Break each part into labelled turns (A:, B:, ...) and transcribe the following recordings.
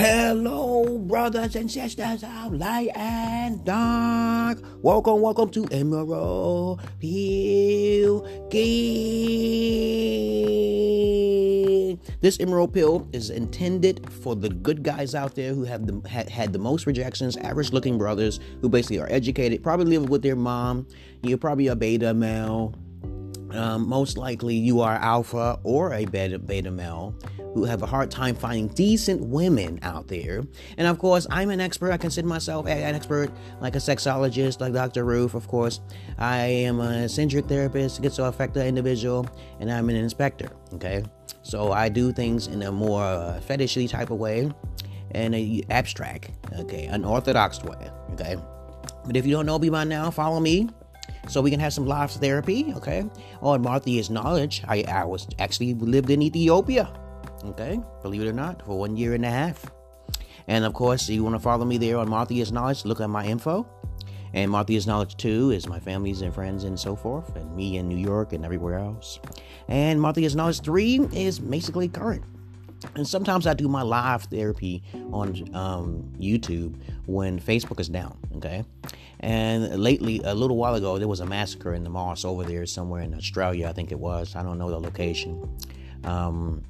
A: Hello, brothers and sisters of light and dark. Welcome, welcome to Emerald Pill Game. This Emerald Pill is intended for the good guys out there who have the, had, had the most rejections, average looking brothers who basically are educated, probably live with their mom. You're probably a beta male. Um, most likely you are alpha or a beta, beta male who have a hard time finding decent women out there. And of course, I'm an expert. I consider myself an expert, like a sexologist, like Dr. Ruth, of course. I am a centric therapist, schizoaffective individual, and I'm an inspector. Okay, so I do things in a more uh, fetishly type of way, and a abstract, okay, unorthodox way. Okay, but if you don't know me by now, follow me so we can have some live therapy, okay? Oh, on Martha's knowledge, I, I was actually lived in Ethiopia Okay, believe it or not, for one year and a half. And of course, you want to follow me there on Martha's Knowledge, look at my info. And Martha's Knowledge 2 is my families and friends and so forth, and me in New York and everywhere else. And Martha's Knowledge 3 is basically current. And sometimes I do my live therapy on um, YouTube when Facebook is down, okay? And lately, a little while ago, there was a massacre in the mosque over there somewhere in Australia, I think it was. I don't know the location. Um,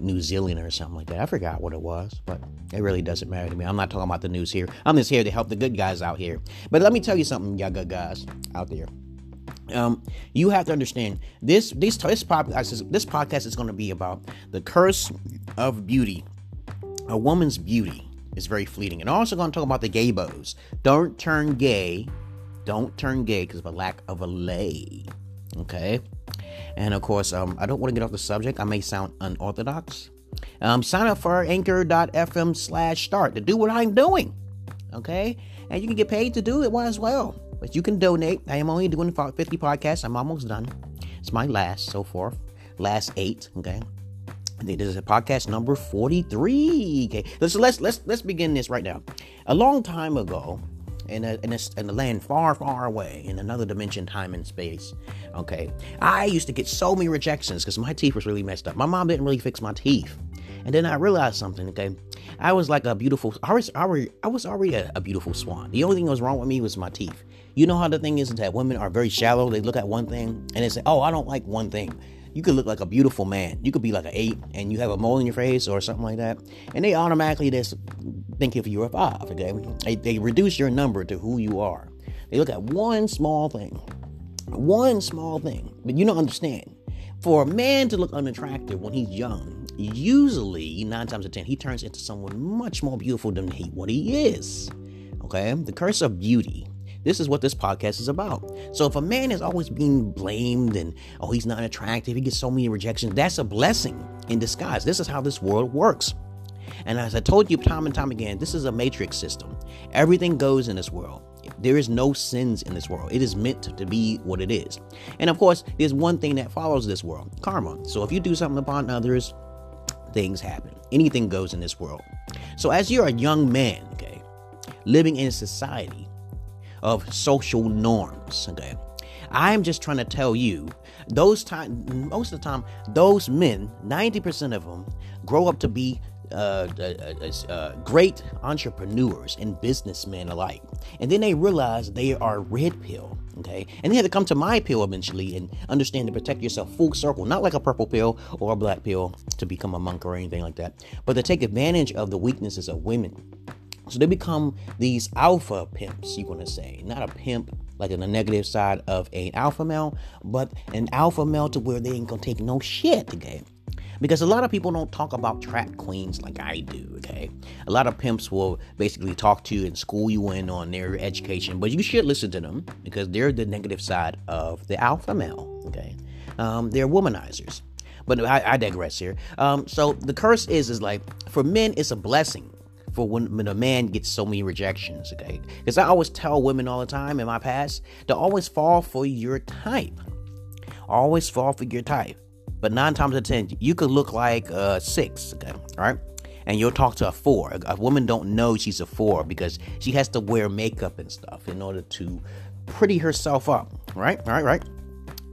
A: New Zealand or something like that. I forgot what it was, but it really doesn't matter to me. I'm not talking about the news here. I'm just here to help the good guys out here. But let me tell you something, y'all good guys out there. Um, you have to understand this. This this podcast this podcast is going to be about the curse of beauty. A woman's beauty is very fleeting, and I'm also going to talk about the gay bows. Don't turn gay. Don't turn gay because of a lack of a lay. Okay. And of course, um, I don't want to get off the subject. I may sound unorthodox. Um, sign up for anchor.fm slash start to do what I'm doing. Okay? And you can get paid to do it as well. But you can donate. I am only doing 50 podcasts. I'm almost done. It's my last so far. Last eight. Okay. This is a podcast number 43. Okay. So let's let's let's begin this right now. A long time ago, in a, in a, in a land far, far away in another dimension, time and space. Okay, I used to get so many rejections because my teeth was really messed up. My mom didn't really fix my teeth, and then I realized something. Okay, I was like a beautiful. I was already, I was already a, a beautiful swan. The only thing that was wrong with me was my teeth. You know how the thing is that women are very shallow. They look at one thing and they say, "Oh, I don't like one thing." you could look like a beautiful man. You could be like an eight and you have a mole in your face or something like that. And they automatically just think if you're a five, okay? They, they reduce your number to who you are. They look at one small thing. One small thing. But you don't understand. For a man to look unattractive when he's young, usually nine times out of ten, he turns into someone much more beautiful than he, what he is. Okay? The curse of beauty this is what this podcast is about. So if a man is always being blamed and oh he's not attractive, he gets so many rejections, that's a blessing in disguise. This is how this world works. And as I told you time and time again, this is a matrix system. Everything goes in this world. There is no sins in this world. It is meant to be what it is. And of course, there's one thing that follows this world karma. So if you do something upon others, things happen. Anything goes in this world. So as you're a young man, okay, living in society, of social norms. Okay. I'm just trying to tell you, those time, most of the time, those men, 90% of them, grow up to be uh, uh, uh, great entrepreneurs and businessmen alike. And then they realize they are red pill, okay? And they have to come to my pill eventually and understand to protect yourself full circle, not like a purple pill or a black pill to become a monk or anything like that, but to take advantage of the weaknesses of women so they become these alpha pimps, you want to say. Not a pimp like in the negative side of an alpha male, but an alpha male to where they ain't gonna take no shit, okay? Because a lot of people don't talk about trap queens like I do, okay? A lot of pimps will basically talk to you and school you in on their education, but you should listen to them because they're the negative side of the alpha male, okay? Um, they're womanizers. But I, I digress here. Um, so the curse is, is like, for men, it's a blessing for when, a man gets so many rejections, okay? Because I always tell women all the time in my past to always fall for your type. Always fall for your type. But nine times out of ten, you could look like a six, okay? All right? And you'll talk to a four. A, a woman don't know she's a four because she has to wear makeup and stuff in order to pretty herself up, right? All right, right?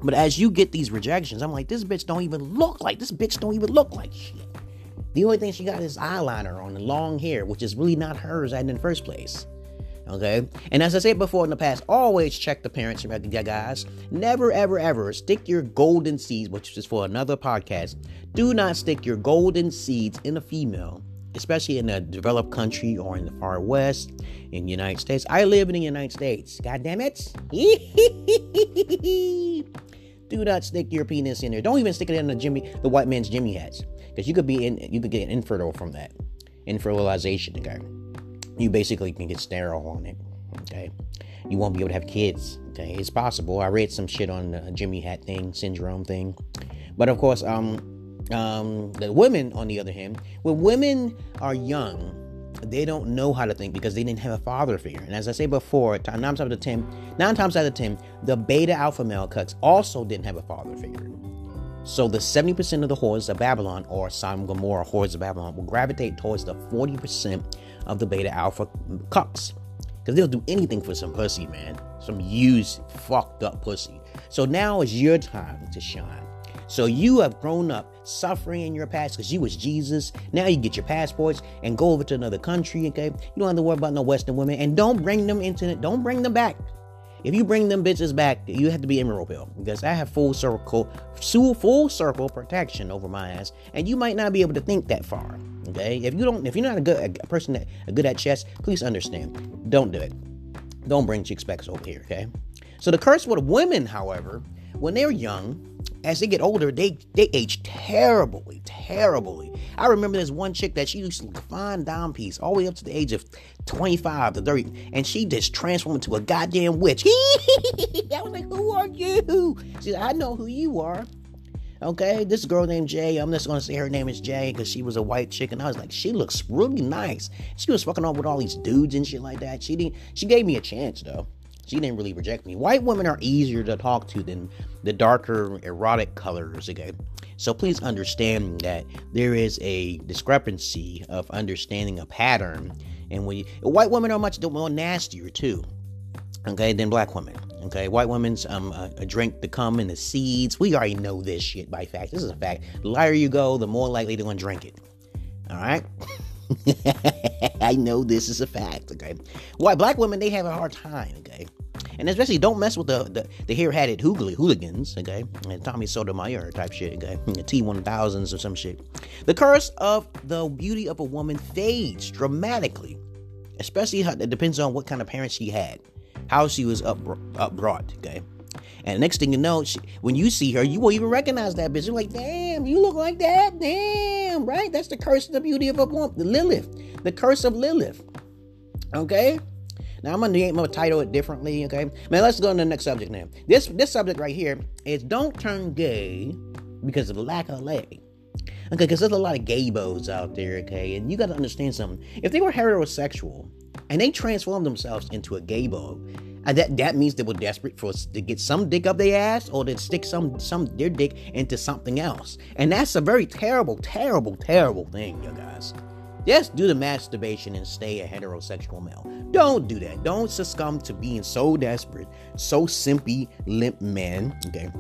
A: But as you get these rejections, I'm like, this bitch don't even look like this bitch don't even look like shit. The only thing she got is eyeliner on and long hair, which is really not hers in the first place. Okay? And as I said before in the past, always check the parents, guys. Never, ever, ever stick your golden seeds, which is for another podcast. Do not stick your golden seeds in a female, especially in a developed country or in the far west, in the United States. I live in the United States. God damn it. Do not stick your penis in there. Don't even stick it in the Jimmy, the white man's Jimmy hats, because you could be in, you could get infertile from that, infertilization. Okay you basically can get sterile on it. Okay, you won't be able to have kids. Okay, it's possible. I read some shit on the Jimmy Hat thing, syndrome thing, but of course, um, um, the women, on the other hand, when women are young, they don't know how to think because they didn't have a father figure. And as I say before, nine times out of ten, nine times out of ten, the beta alpha male cucks also didn't have a father figure. So the 70% of the whores of Babylon or Sodom Gomorrah whores of Babylon will gravitate towards the 40% of the beta alpha cucks. Because they'll do anything for some pussy, man. Some used, fucked up pussy. So now is your time to shine. So you have grown up suffering in your past because you was Jesus. Now you get your passports and go over to another country, okay? You don't have to worry about no Western women. And don't bring them into it. Don't bring them back. If you bring them bitches back, you have to be Emerald Pill because I have full circle, full full circle protection over my ass, and you might not be able to think that far. Okay, if you don't, if you're not a good a person that a good at chess, please understand. Don't do it. Don't bring chick specs over here. Okay. So the curse with women, however, when they're young, as they get older, they they age terribly, terribly. I remember this one chick that she used to fine down piece all the way up to the age of 25 to 30, and she just transformed into a goddamn witch. I was like, who are you? She said, I know who you are. Okay, this girl named Jay, I'm just gonna say her name is Jay because she was a white chick, and I was like, she looks really nice. She was fucking off with all these dudes and shit like that. She didn't. She gave me a chance though. She didn't really reject me. White women are easier to talk to than the darker erotic colors. Okay, so please understand that there is a discrepancy of understanding a pattern, and we white women are much more nastier too okay, than black women. Okay, white women's um a, a, drink to come in the seeds. We already know this shit by fact. This is a fact. The lighter you go, the more likely they're gonna drink it. All right. I know this is a fact. Okay, Why black women they have a hard time. Okay, and especially don't mess with the the, the hair hatted hoogly hooligans. Okay, and Tommy Sotomayor type shit. Okay, T one thousands or some shit. The curse of the beauty of a woman fades dramatically, especially how, it depends on what kind of parents she had how she was up, up brought, okay? And next thing you know, she, when you see her, you won't even recognize that bitch. You're like, damn, you look like that. Damn, right? That's the curse of the beauty of a woman. Lilith. The curse of Lilith. Okay? Now I'm gonna I'm gonna title it differently, okay? Man, let's go to the next subject now. This this subject right here is don't turn gay because of lack of leg. Okay, because there's a lot of gay bows out there, okay? And you gotta understand something. If they were heterosexual, and they transformed themselves into a gay bug. And that that means they were desperate for to get some dick up their ass or to stick some some their dick into something else. And that's a very terrible, terrible, terrible thing, you guys. Just do the masturbation and stay a heterosexual male. Don't do that. Don't succumb to being so desperate, so simpy, limp man. Okay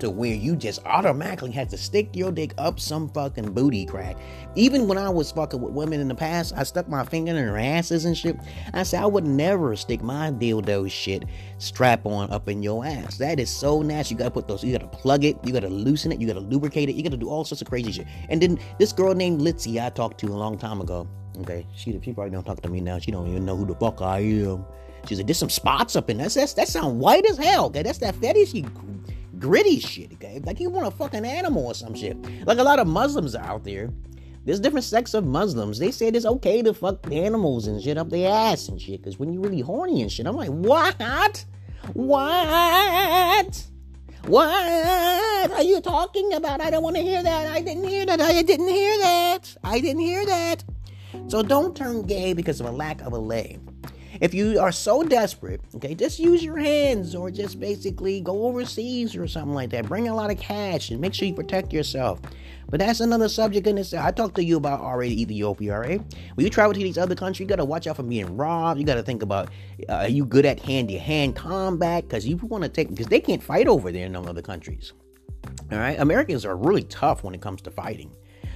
A: to where you just automatically had to stick your dick up some fucking booty crack. Even when I was fucking with women in the past, I stuck my finger in their asses and shit. I said I would never stick my dildo shit strap on up in your ass. That is so nasty. You gotta put those, you gotta plug it, you gotta loosen it, you gotta lubricate it, you gotta do all sorts of crazy shit. And then this girl named Litzy I talked to a long time ago. Okay, she, she probably don't talk to me now. She don't even know who the fuck I am. She said, there's some spots up in there. That's, that sound white as hell. Okay, that's that fetishy gritty shit, okay? Like you want a fucking animal or some shit. Like a lot of Muslims are out there. There's different sects of Muslims. They said it's okay to fuck animals and shit up their ass and shit. Cause when you're really horny and shit, I'm like, what? What? What are you talking about? I don't want to hear that. I didn't hear that. I didn't hear that. I didn't hear that. So don't turn gay because of a lack of a leg. If you are so desperate, okay, just use your hands or just basically go overseas or something like that. Bring a lot of cash and make sure you protect yourself. But that's another subject in this. I talked to you about already Ethiopia, right? When you travel to these other countries, you gotta watch out for being robbed. You gotta think about uh, are you good at hand-to-hand combat? Because you want to take because they can't fight over there in other countries. All right, Americans are really tough when it comes to fighting.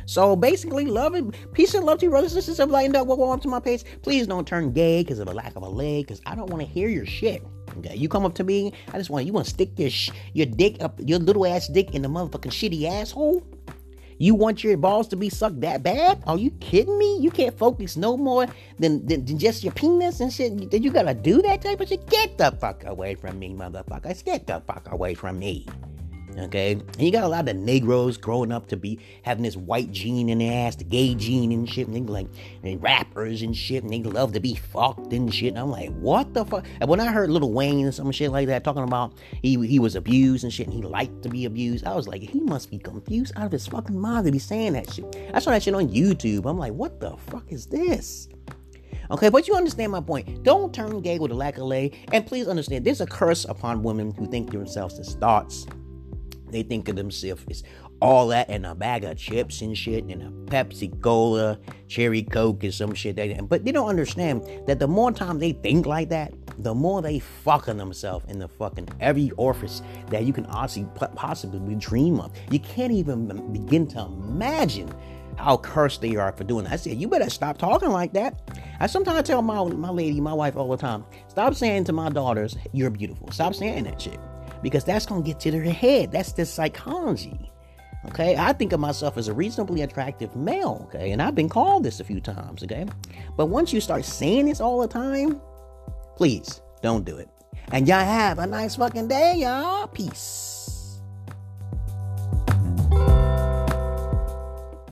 A: So basically, love and peace and love to you, brothers and sisters. If I end up go up to my page, please don't turn gay because of a lack of a leg, because I don't want to hear your shit. Okay, you come up to me, I just want you want to stick your sh- your dick up your little ass dick in the motherfucking shitty asshole. You want your balls to be sucked that bad? Are you kidding me? You can't focus no more than, than, than just your penis and shit. Did you gotta do that type of shit? Get the fuck away from me, motherfuckers. Get the fuck away from me. Okay, and you got a lot of Negroes growing up to be having this white gene in their ass, the gay gene and shit, and they like and rappers and shit, and they love to be fucked and shit. And I'm like, what the fuck? And when I heard Lil Wayne and some shit like that talking about he he was abused and shit, and he liked to be abused, I was like, he must be confused out of his fucking mind to be saying that shit. I saw that shit on YouTube. I'm like, what the fuck is this? Okay, but you understand my point. Don't turn gay with a lack of lay. And please understand, there's a curse upon women who think themselves as thoughts they think of themselves as all that and a bag of chips and shit and a Pepsi Cola, cherry Coke and some shit. They, but they don't understand that the more time they think like that, the more they fucking themselves in the fucking every orifice that you can possibly dream of. You can't even begin to imagine how cursed they are for doing that. I said, you better stop talking like that. I sometimes tell my my lady, my wife all the time, stop saying to my daughters, you're beautiful. Stop saying that shit because that's going to get to their head. That's the psychology. Okay, I think of myself as a reasonably attractive male, okay, and I've been called this a few times, okay. But once you start saying this all the time, please don't do it. And y'all have a nice fucking day, y'all. Peace.